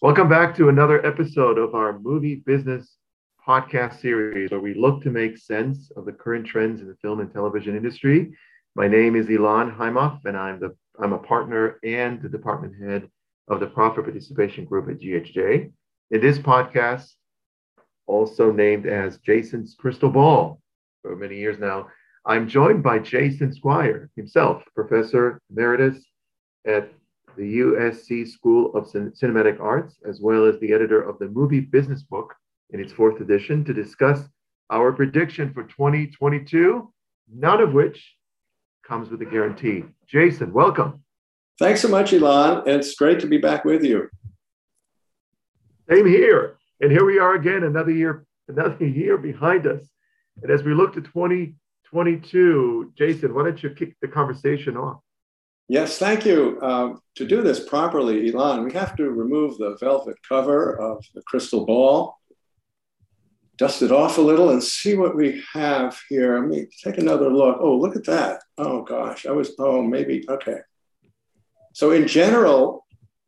Welcome back to another episode of our movie business podcast series where we look to make sense of the current trends in the film and television industry. My name is Ilan Haimoff, and I'm the I'm a partner and the department head of the Profit Participation Group at GHJ. In this podcast, also named as Jason's Crystal Ball for many years now, I'm joined by Jason Squire himself, professor emeritus at the USC School of Cinematic Arts, as well as the editor of the Movie Business Book in its fourth edition, to discuss our prediction for 2022, none of which comes with a guarantee. Jason, welcome. Thanks so much, Ilan. It's great to be back with you. Same here. And here we are again, another year, another year behind us. And as we look to 2022, Jason, why don't you kick the conversation off? Yes, thank you. Um, to do this properly, Ilan, we have to remove the velvet cover of the crystal ball, dust it off a little, and see what we have here. Let me take another look. Oh, look at that. Oh, gosh. I was, oh, maybe, okay. So, in general,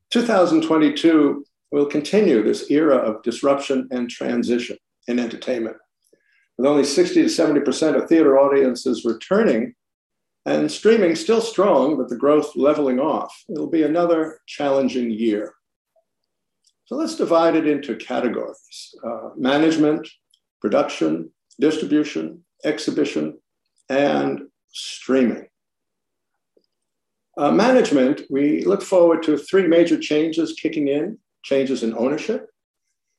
2022 will continue this era of disruption and transition in entertainment. With only 60 to 70% of theater audiences returning and streaming still strong, but the growth leveling off. It'll be another challenging year. So let's divide it into categories uh, management, production, distribution, exhibition, and streaming. Uh, management, we look forward to three major changes kicking in changes in ownership,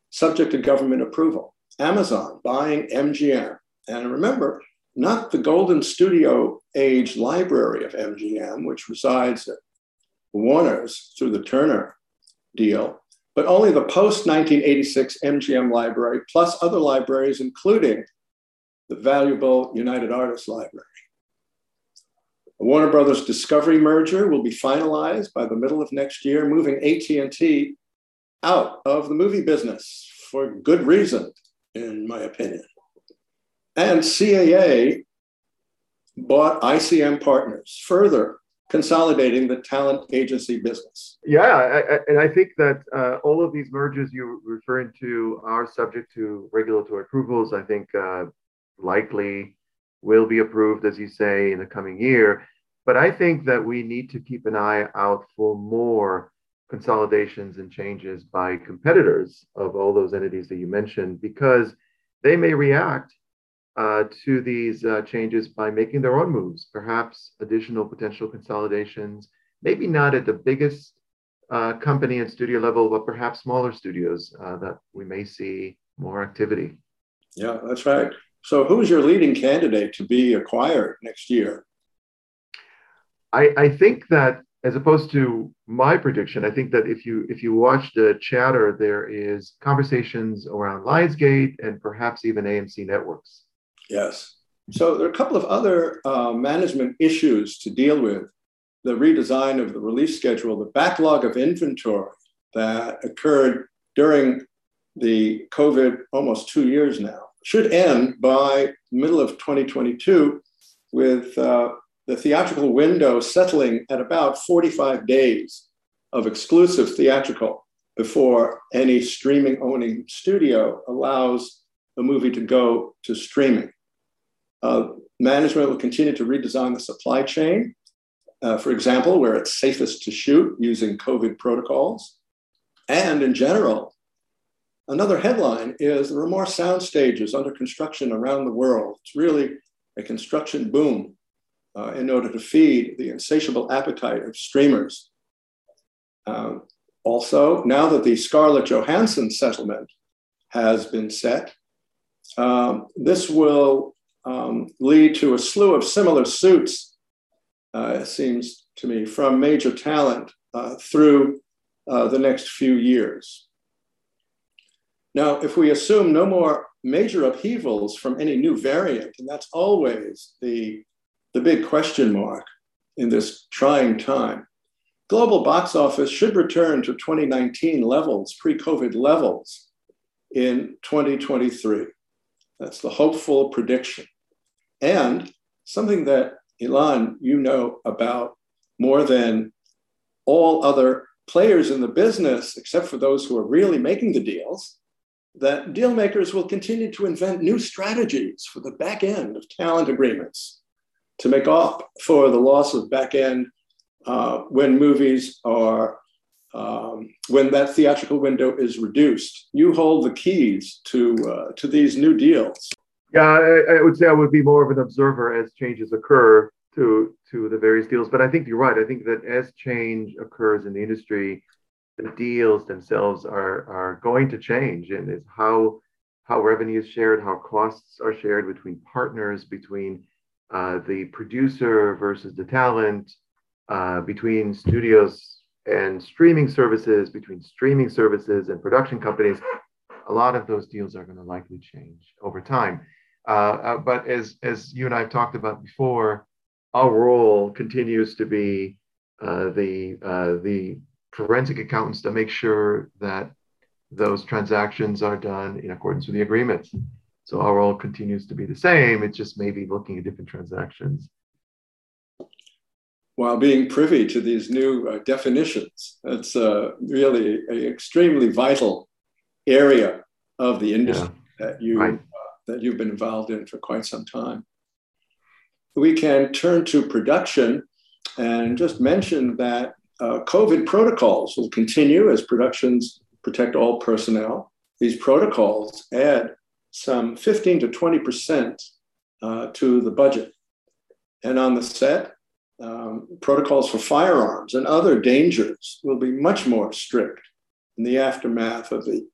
subject to government approval. Amazon buying MGM. And remember, not the golden studio age library of MGM, which resides at Warner's through the Turner deal, but only the post 1986 MGM library, plus other libraries, including the valuable United Artists Library. The Warner Brothers Discovery merger will be finalized by the middle of next year, moving AT&T out of the movie business for good reason, in my opinion. And CAA bought ICM Partners, further consolidating the talent agency business. Yeah, I, I, and I think that uh, all of these mergers you're referring to are subject to regulatory approvals. I think uh, likely will be approved, as you say, in the coming year. But I think that we need to keep an eye out for more consolidations and changes by competitors of all those entities that you mentioned, because they may react uh, to these uh, changes by making their own moves, perhaps additional potential consolidations, maybe not at the biggest uh, company and studio level, but perhaps smaller studios uh, that we may see more activity. Yeah, that's right. So, who's your leading candidate to be acquired next year? I, I think that as opposed to my prediction, I think that if you if you watch the chatter, there is conversations around Lionsgate and perhaps even AMC networks. Yes. So there are a couple of other uh, management issues to deal with. The redesign of the release schedule, the backlog of inventory that occurred during the COVID almost two years now should end by middle of 2022 with uh, the theatrical window settling at about 45 days of exclusive theatrical before any streaming owning studio allows the movie to go to streaming. Uh, management will continue to redesign the supply chain, uh, for example, where it's safest to shoot using COVID protocols. And in general, another headline is there are more sound stages under construction around the world. It's really a construction boom uh, in order to feed the insatiable appetite of streamers. Um, also, now that the Scarlett Johansson settlement has been set, um, this will um, lead to a slew of similar suits, uh, it seems to me, from major talent uh, through uh, the next few years. Now, if we assume no more major upheavals from any new variant, and that's always the, the big question mark in this trying time, global box office should return to 2019 levels, pre COVID levels, in 2023. That's the hopeful prediction. And something that, Ilan, you know about more than all other players in the business, except for those who are really making the deals, that deal makers will continue to invent new strategies for the back end of talent agreements to make up for the loss of back end uh, when movies are um, when that theatrical window is reduced. You hold the keys to uh, to these new deals. Yeah, I, I, would say I would be more of an observer as changes occur to to the various deals. But I think you're right. I think that as change occurs in the industry, the deals themselves are are going to change, and it's how how revenue is shared, how costs are shared between partners, between uh, the producer versus the talent, uh, between studios and streaming services, between streaming services and production companies. A lot of those deals are going to likely change over time. Uh, uh, but as as you and I have talked about before, our role continues to be uh, the the forensic accountants to make sure that those transactions are done in accordance with the agreements. So our role continues to be the same. It's just maybe looking at different transactions. While being privy to these new uh, definitions, it's uh, really an extremely vital area of the industry yeah. that you right. That you've been involved in for quite some time. We can turn to production and just mention that uh, COVID protocols will continue as productions protect all personnel. These protocols add some 15 to 20% uh, to the budget. And on the set, um, protocols for firearms and other dangers will be much more strict in the aftermath of the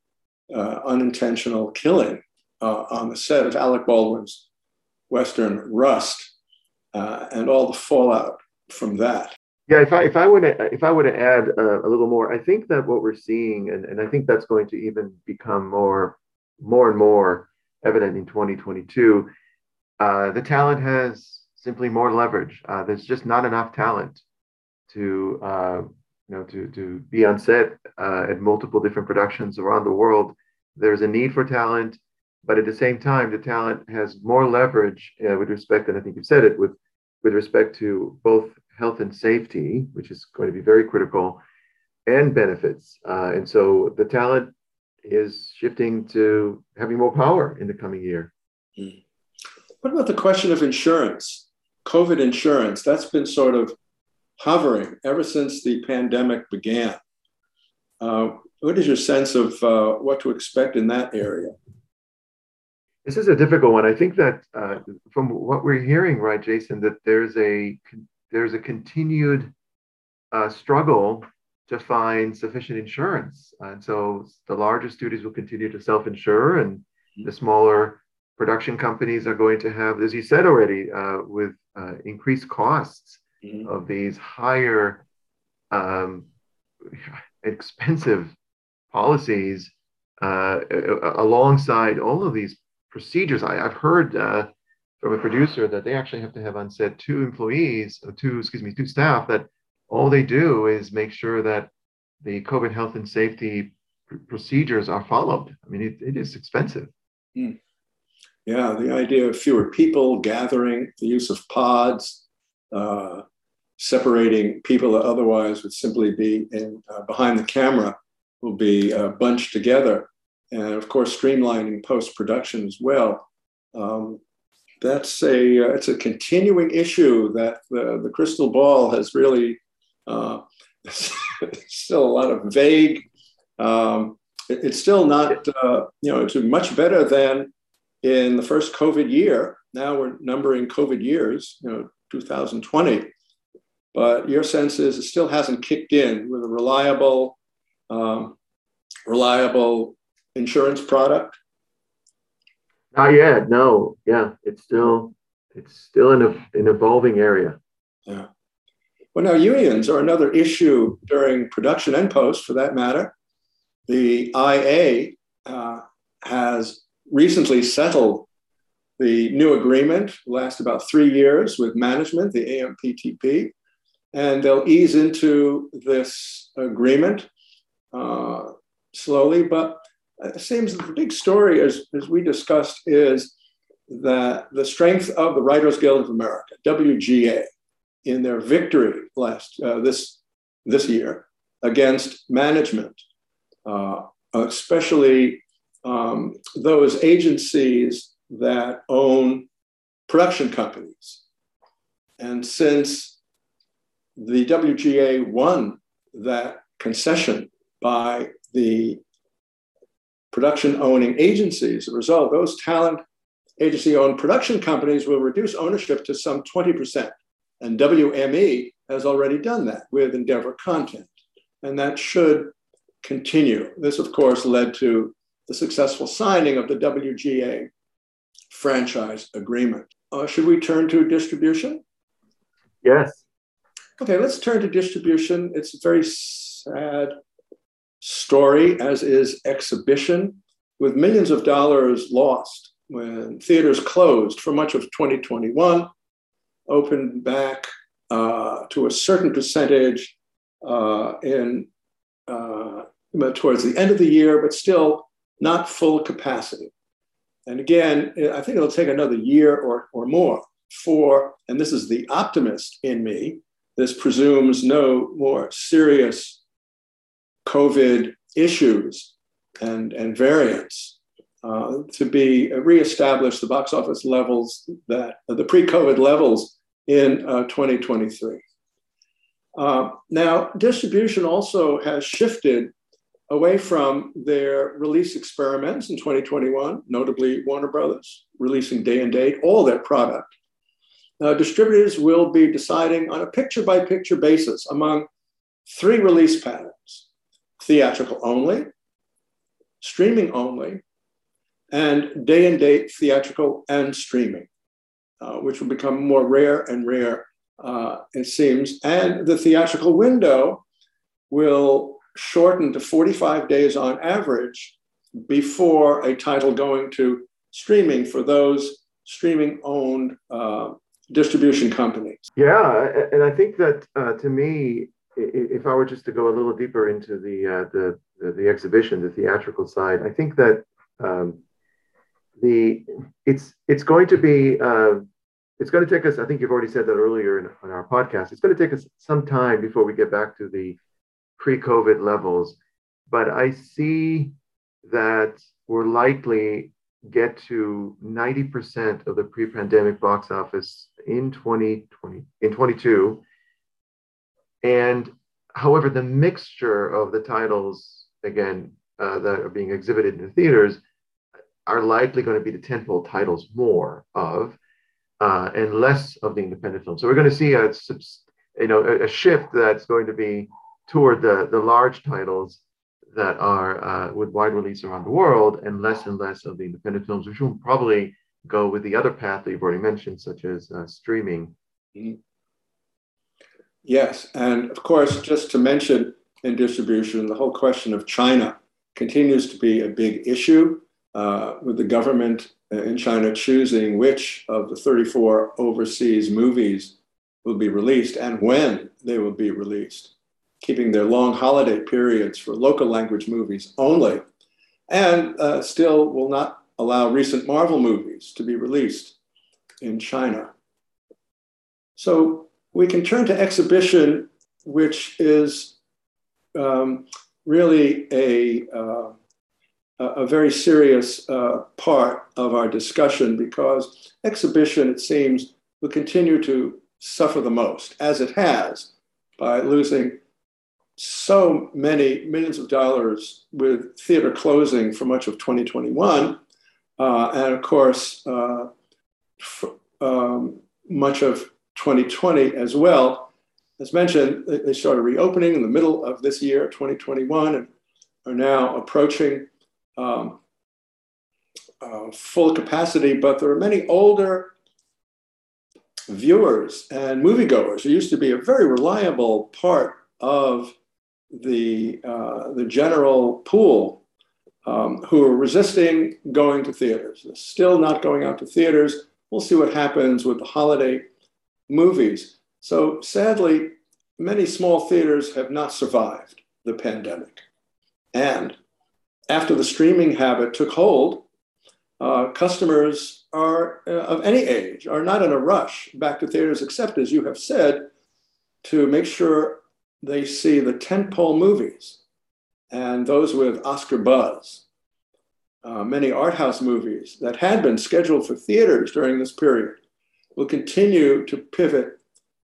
uh, unintentional killing uh, on the set of Alec Baldwin's Western Rust uh, and all the fallout from that. Yeah, if I if I were to if I were to add uh, a little more, I think that what we're seeing, and, and I think that's going to even become more more and more evident in 2022. Uh, the talent has simply more leverage. Uh, there's just not enough talent to uh, you know to to be on set uh, at multiple different productions around the world. There's a need for talent, but at the same time, the talent has more leverage uh, with respect, and I think you've said it with with respect to both health and safety, which is going to be very critical, and benefits. Uh, and so the talent is shifting to having more power in the coming year. Hmm. What about the question of insurance? COVID insurance, that's been sort of hovering ever since the pandemic began. Uh, what is your sense of uh, what to expect in that area? This is a difficult one. I think that uh, from what we're hearing, right, Jason, that there's a there's a continued uh, struggle to find sufficient insurance. And so the larger studios will continue to self insure, and the smaller production companies are going to have, as you said already, uh, with uh, increased costs mm-hmm. of these higher, um, expensive policies uh, alongside all of these procedures. I, have heard uh, from a producer that they actually have to have on set two employees, uh, two excuse me, two staff that all they do is make sure that the COVID health and safety pr- procedures are followed. I mean, it, it is expensive. Mm. Yeah, the idea of fewer people gathering, the use of pods, uh, separating people that otherwise would simply be in, uh, behind the camera will be uh, bunched together. And of course, streamlining post production as well. Um, that's a uh, it's a continuing issue that the, the crystal ball has really uh, still a lot of vague. Um, it, it's still not uh, you know it's much better than in the first COVID year. Now we're numbering COVID years, you know, 2020. But your sense is it still hasn't kicked in with a reliable, um, reliable insurance product not yet. No. Yeah, it's still it's still an, an evolving area. Yeah. Well, now unions are another issue during production and post, for that matter. The IA uh, has recently settled the new agreement, last about three years with management, the AMPTP, and they'll ease into this agreement uh, slowly. But it seems the big story, as, as we discussed, is that the strength of the Writers Guild of America, WGA, in their victory last uh, this this year against management, uh, especially um, those agencies that own production companies. And since the WGA won that concession by the production owning agencies, as a result, those talent agency owned production companies will reduce ownership to some 20%. And WME has already done that with Endeavor Content. And that should continue. This, of course, led to the successful signing of the WGA franchise agreement. Uh, should we turn to distribution? Yes. Okay, let's turn to distribution. It's a very sad story, as is exhibition, with millions of dollars lost when theaters closed for much of 2021, opened back uh, to a certain percentage uh, in uh, towards the end of the year, but still not full capacity. And again, I think it'll take another year or, or more for, and this is the optimist in me, this presumes no more serious COVID issues and, and variants uh, to be reestablish the box office levels that the pre-COVID levels in uh, 2023. Uh, now, distribution also has shifted away from their release experiments in 2021, notably Warner Brothers releasing day and date all their product. Uh, distributors will be deciding on a picture by picture basis among three release patterns theatrical only, streaming only, and day and date theatrical and streaming, uh, which will become more rare and rare, uh, it seems. And the theatrical window will shorten to 45 days on average before a title going to streaming for those streaming owned uh, distribution companies. Yeah, and I think that uh, to me, if I were just to go a little deeper into the uh, the, the, exhibition, the theatrical side, I think that um, the it's it's going to be uh, it's going to take us. I think you've already said that earlier in, in our podcast. It's going to take us some time before we get back to the pre-COVID levels, but I see that we're likely get to 90% of the pre-pandemic box office in 2020 in 22 and however the mixture of the titles again uh, that are being exhibited in the theaters are likely going to be the tentpole titles more of uh, and less of the independent films so we're going to see a you know a, shift that's going to be toward the, the large titles that are uh, with wide release around the world and less and less of the independent films, which will probably go with the other path that you've already mentioned, such as uh, streaming. Yes, and of course, just to mention in distribution, the whole question of China continues to be a big issue uh, with the government in China choosing which of the 34 overseas movies will be released and when they will be released keeping their long holiday periods for local language movies only, and uh, still will not allow recent Marvel movies to be released in China. So we can turn to exhibition, which is um, really a, uh, a very serious uh, part of our discussion because exhibition, it seems, will continue to suffer the most, as it has, by losing so many millions of dollars with theater closing for much of 2021. Uh, and of course, uh, um, much of 2020 as well. As mentioned, they started reopening in the middle of this year, 2021, and are now approaching um, uh, full capacity. But there are many older viewers and moviegoers who used to be a very reliable part of the, uh, the general pool um, who are resisting going to theaters, They're still not going out to theaters. We'll see what happens with the holiday movies. So sadly, many small theaters have not survived the pandemic. And after the streaming habit took hold, uh, customers are uh, of any age are not in a rush back to theaters, except as you have said, to make sure they see the tentpole movies and those with Oscar buzz, uh, many art house movies that had been scheduled for theaters during this period will continue to pivot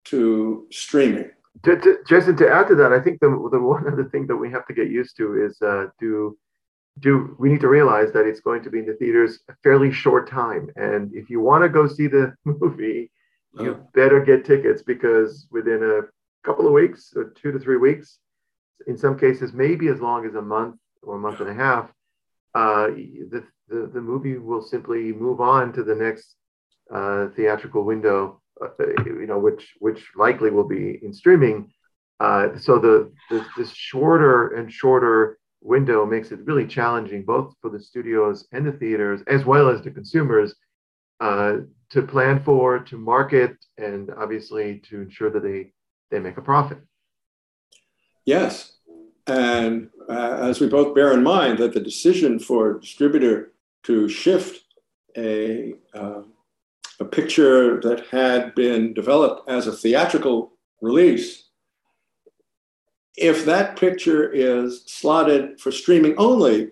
to streaming. To, to, Jason, to add to that, I think the, the one other thing that we have to get used to is uh, do do we need to realize that it's going to be in the theaters a fairly short time, and if you want to go see the movie, you uh, better get tickets because within a couple of weeks or two to three weeks, in some cases maybe as long as a month or a month and a half, uh, the, the, the movie will simply move on to the next uh, theatrical window, uh, you know, which which likely will be in streaming. Uh, so the, the this shorter and shorter window makes it really challenging both for the studios and the theaters as well as the consumers uh, to plan for, to market, and obviously to ensure that they they make a profit. Yes, and uh, as we both bear in mind that the decision for a distributor to shift a, uh, a picture that had been developed as a theatrical release, if that picture is slotted for streaming only,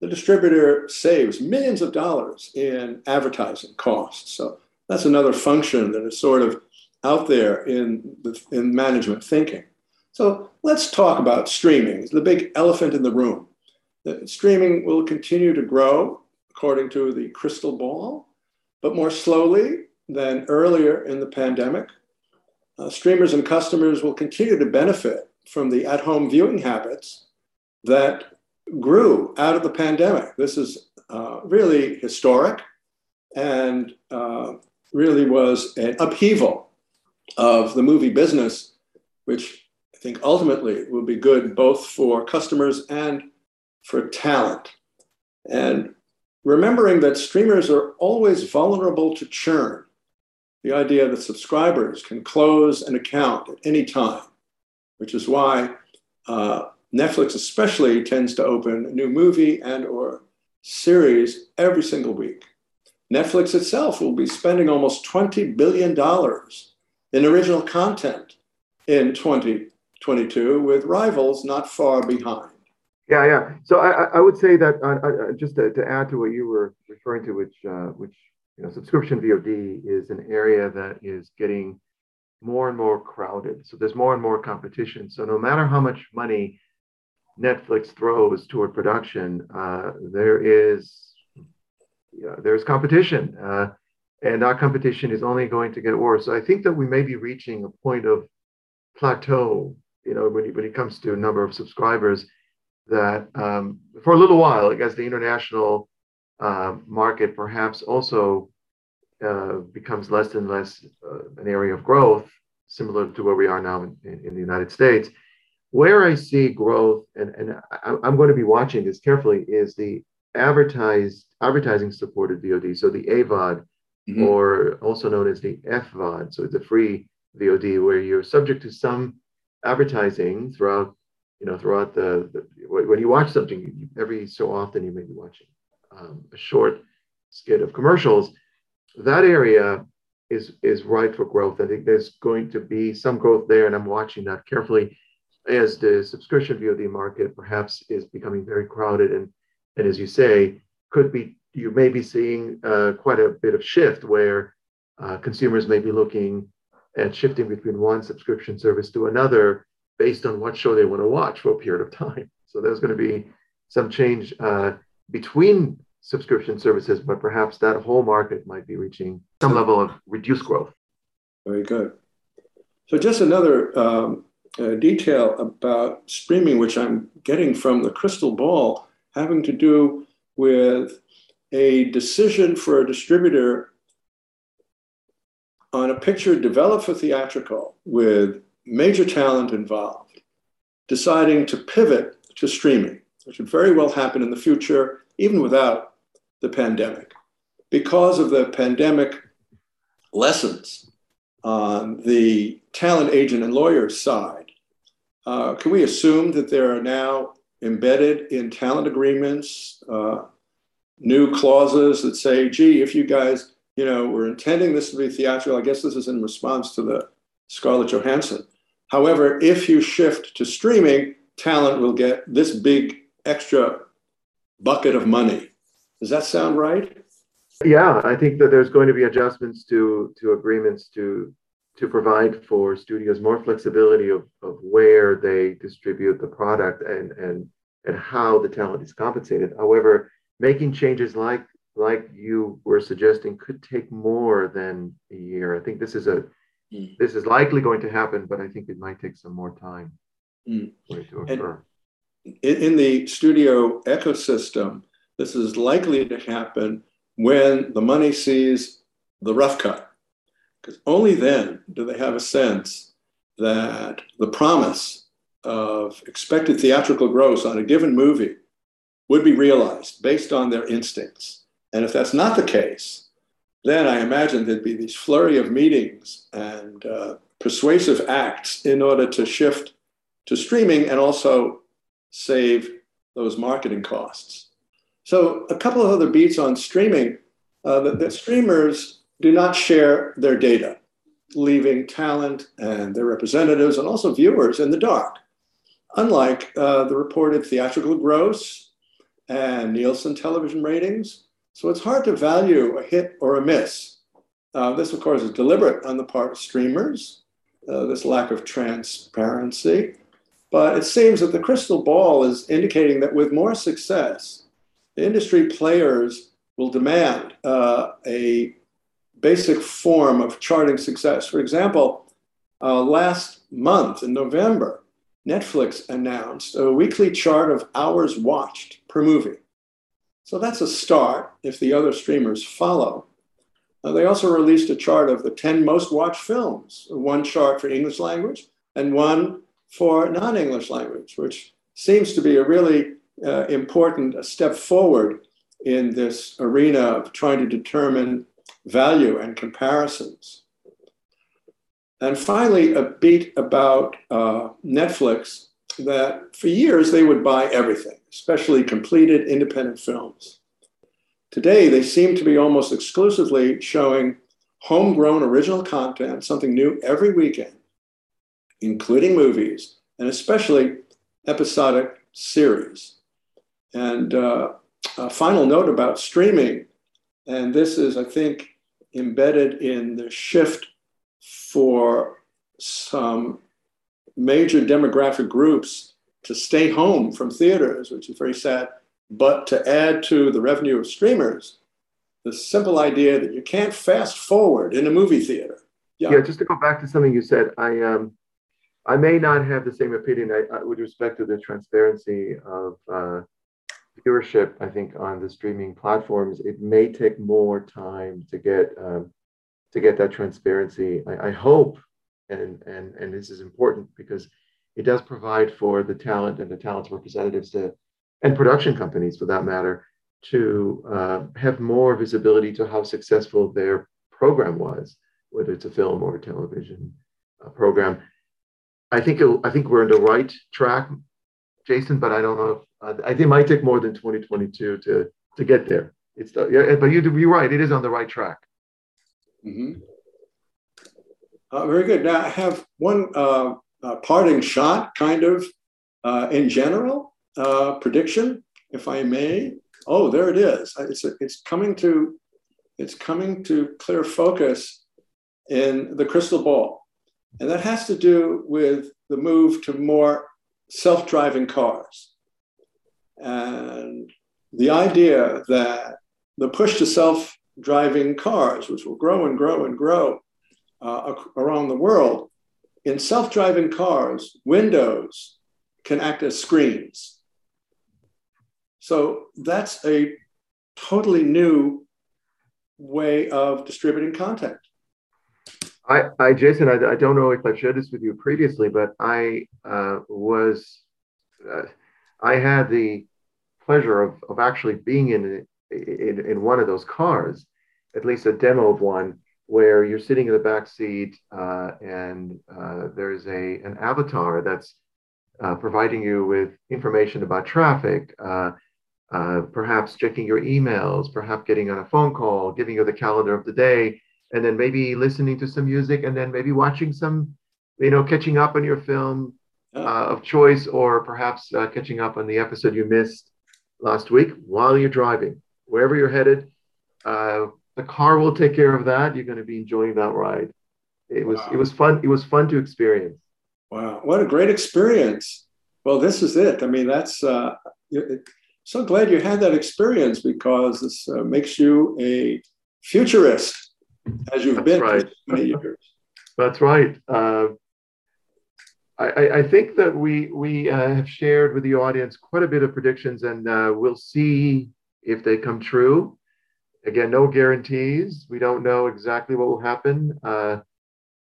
the distributor saves millions of dollars in advertising costs. So that's another function that is sort of out there in, in management thinking. So let's talk about streaming, the big elephant in the room. The streaming will continue to grow according to the crystal ball, but more slowly than earlier in the pandemic. Uh, streamers and customers will continue to benefit from the at home viewing habits that grew out of the pandemic. This is uh, really historic and uh, really was an upheaval of the movie business, which I think ultimately will be good both for customers and for talent. And remembering that streamers are always vulnerable to churn, the idea that subscribers can close an account at any time, which is why uh, Netflix especially tends to open a new movie and or series every single week. Netflix itself will be spending almost $20 billion in original content in 2022 with rivals not far behind. Yeah, yeah. So I, I would say that uh, uh, just to, to, add to what you were referring to, which uh, which you know, subscription VOD is an area that is getting more and more crowded. So there's more and more competition. So no matter how much money Netflix throws toward production, uh, there is you know, there's competition, uh, and that competition is only going to get worse. So I think that we may be reaching a point of plateau you know, when, when it comes to number of subscribers, that um, for a little while, I guess the international uh, market perhaps also uh, becomes less and less uh, an area of growth, similar to where we are now in, in, the United States. Where I see growth, and, and I, I'm going to be watching this carefully, is the advertised advertising supported VOD, so the AVOD, mm-hmm. or also known as the FVOD, so it's a free VOD where you're subject to some advertising throughout, you know, throughout the, the when you watch something, every so often you may be watching um, a short skit of commercials. That area is is ripe for growth. I think there's going to be some growth there, and I'm watching that carefully as the subscription VOD market perhaps is becoming very crowded, and and as you say, could be you may be seeing uh, quite a bit of shift where uh, consumers may be looking at shifting between one subscription service to another based on what show they want to watch for a period of time. So there's going to be some change uh, between subscription services, but perhaps that whole market might be reaching some level of reduced growth. Very good. So just another um, uh, detail about streaming, which I'm getting from the crystal ball, having to do with a decision for a distributor on a picture developed for theatrical with major talent involved, deciding to pivot to streaming, which would very well happen in the future, even without the pandemic. Because of the pandemic lessons on the talent agent and lawyer side, uh, can we assume that there are now embedded in talent agreements uh, new clauses that say, gee, if you guys you know, we're intending this to be theatrical. I guess this is in response to the Scarlett Johansson. However, if you shift to streaming, talent will get this big extra bucket of money. Does that sound right? Yeah, I think that there's going to be adjustments to to agreements to to provide for studios more flexibility of, of where they distribute the product and and and how the talent is compensated. However, making changes like like you were suggesting could take more than a year. I think this is a mm. this is likely going to happen, but I think it might take some more time mm. for it to occur. In, in the studio ecosystem, this is likely to happen when the money sees the rough cut, because only then do they have a sense that the promise of expected theatrical gross on a given movie would be realized based on their instincts. And if that's not the case, then I imagine there'd be these flurry of meetings and uh, persuasive acts in order to shift to streaming and also save those marketing costs. So, a couple of other beats on streaming uh, that, that streamers do not share their data, leaving talent and their representatives and also viewers in the dark. Unlike uh, the reported theatrical gross and Nielsen television ratings, so it's hard to value a hit or a miss. Uh, this, of course, is deliberate on the part of streamers, uh, this lack of transparency. But it seems that the crystal ball is indicating that with more success, industry players will demand uh, a basic form of charting success. For example, uh, last month in November, Netflix announced a weekly chart of hours watched per movie. So that's a start if the other streamers follow. Uh, they also released a chart of the 10 most watched films, one chart for English language and one for non English language, which seems to be a really uh, important step forward in this arena of trying to determine value and comparisons. And finally, a beat about uh, Netflix that for years they would buy everything, especially completed independent films. Today, they seem to be almost exclusively showing homegrown original content, something new every weekend, including movies, and especially episodic series. And uh, a final note about streaming, and this is, I think, embedded in the shift for some major demographic groups to stay home from theaters, which is very sad, but to add to the revenue of streamers, the simple idea that you can't fast forward in a movie theater. Yeah, yeah just to go back to something you said, I um, I may not have the same opinion I, I, with respect to the transparency of uh, viewership, I think on the streaming platforms, it may take more time to get um, to get that transparency. I, I, hope, and and and this is important because it does provide for the talent and the talent's representatives to, and production companies for that matter, to uh, have more visibility to how successful their program was, whether it's a film or a television uh, program. I think I think we're on the right track, Jason, but I don't know if uh, I think it might take more than 2022 to to get there. It's yeah, but you you're right. It is on the right track. Mm-hmm. Uh, very good. Now I have one uh, uh parting shot, kind of uh, in general uh, prediction, if I may. Oh, there it is. It's it's coming to it's coming to clear focus in the crystal ball, and that has to do with the move to more self-driving cars. And the idea that the push to self driving cars, which will grow and grow and grow uh, around the world, in self driving cars, windows can act as screens. So that's a totally new way of distributing content. I, I Jason, I, I don't know if I've shared this with you previously, but I uh, was, uh, I had the pleasure of, of actually being in, in, in one of those cars, at least a demo of one, where you're sitting in the back seat uh, and uh, there's a, an avatar that's uh, providing you with information about traffic, uh, uh, perhaps checking your emails, perhaps getting on a phone call, giving you the calendar of the day, and then maybe listening to some music and then maybe watching some you know, catching up on your film uh, of choice, or perhaps uh, catching up on the episode you missed last week while you're driving, wherever you're headed. The car will take care of that. You're going to be enjoying that ride. It was wow. it was fun. It was fun to experience. Wow, what a great experience! Well, this is it. I mean, that's uh, so glad you had that experience because this uh, makes you a futurist, as you've that's been right. for many years. That's right. Uh, I, I, think that we we uh, have shared with the audience quite a bit of predictions, and uh, we'll see if they come true. Again, no guarantees. We don't know exactly what will happen. Uh,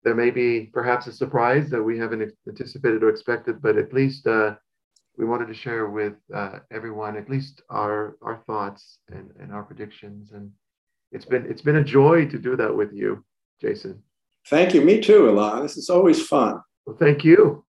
there may be perhaps a surprise that we haven't anticipated or expected, but at least uh, we wanted to share with uh, everyone at least our our thoughts and, and our predictions. And it's been it's been a joy to do that with you, Jason. Thank you. Me too, Ilan. This is always fun. Well, thank you.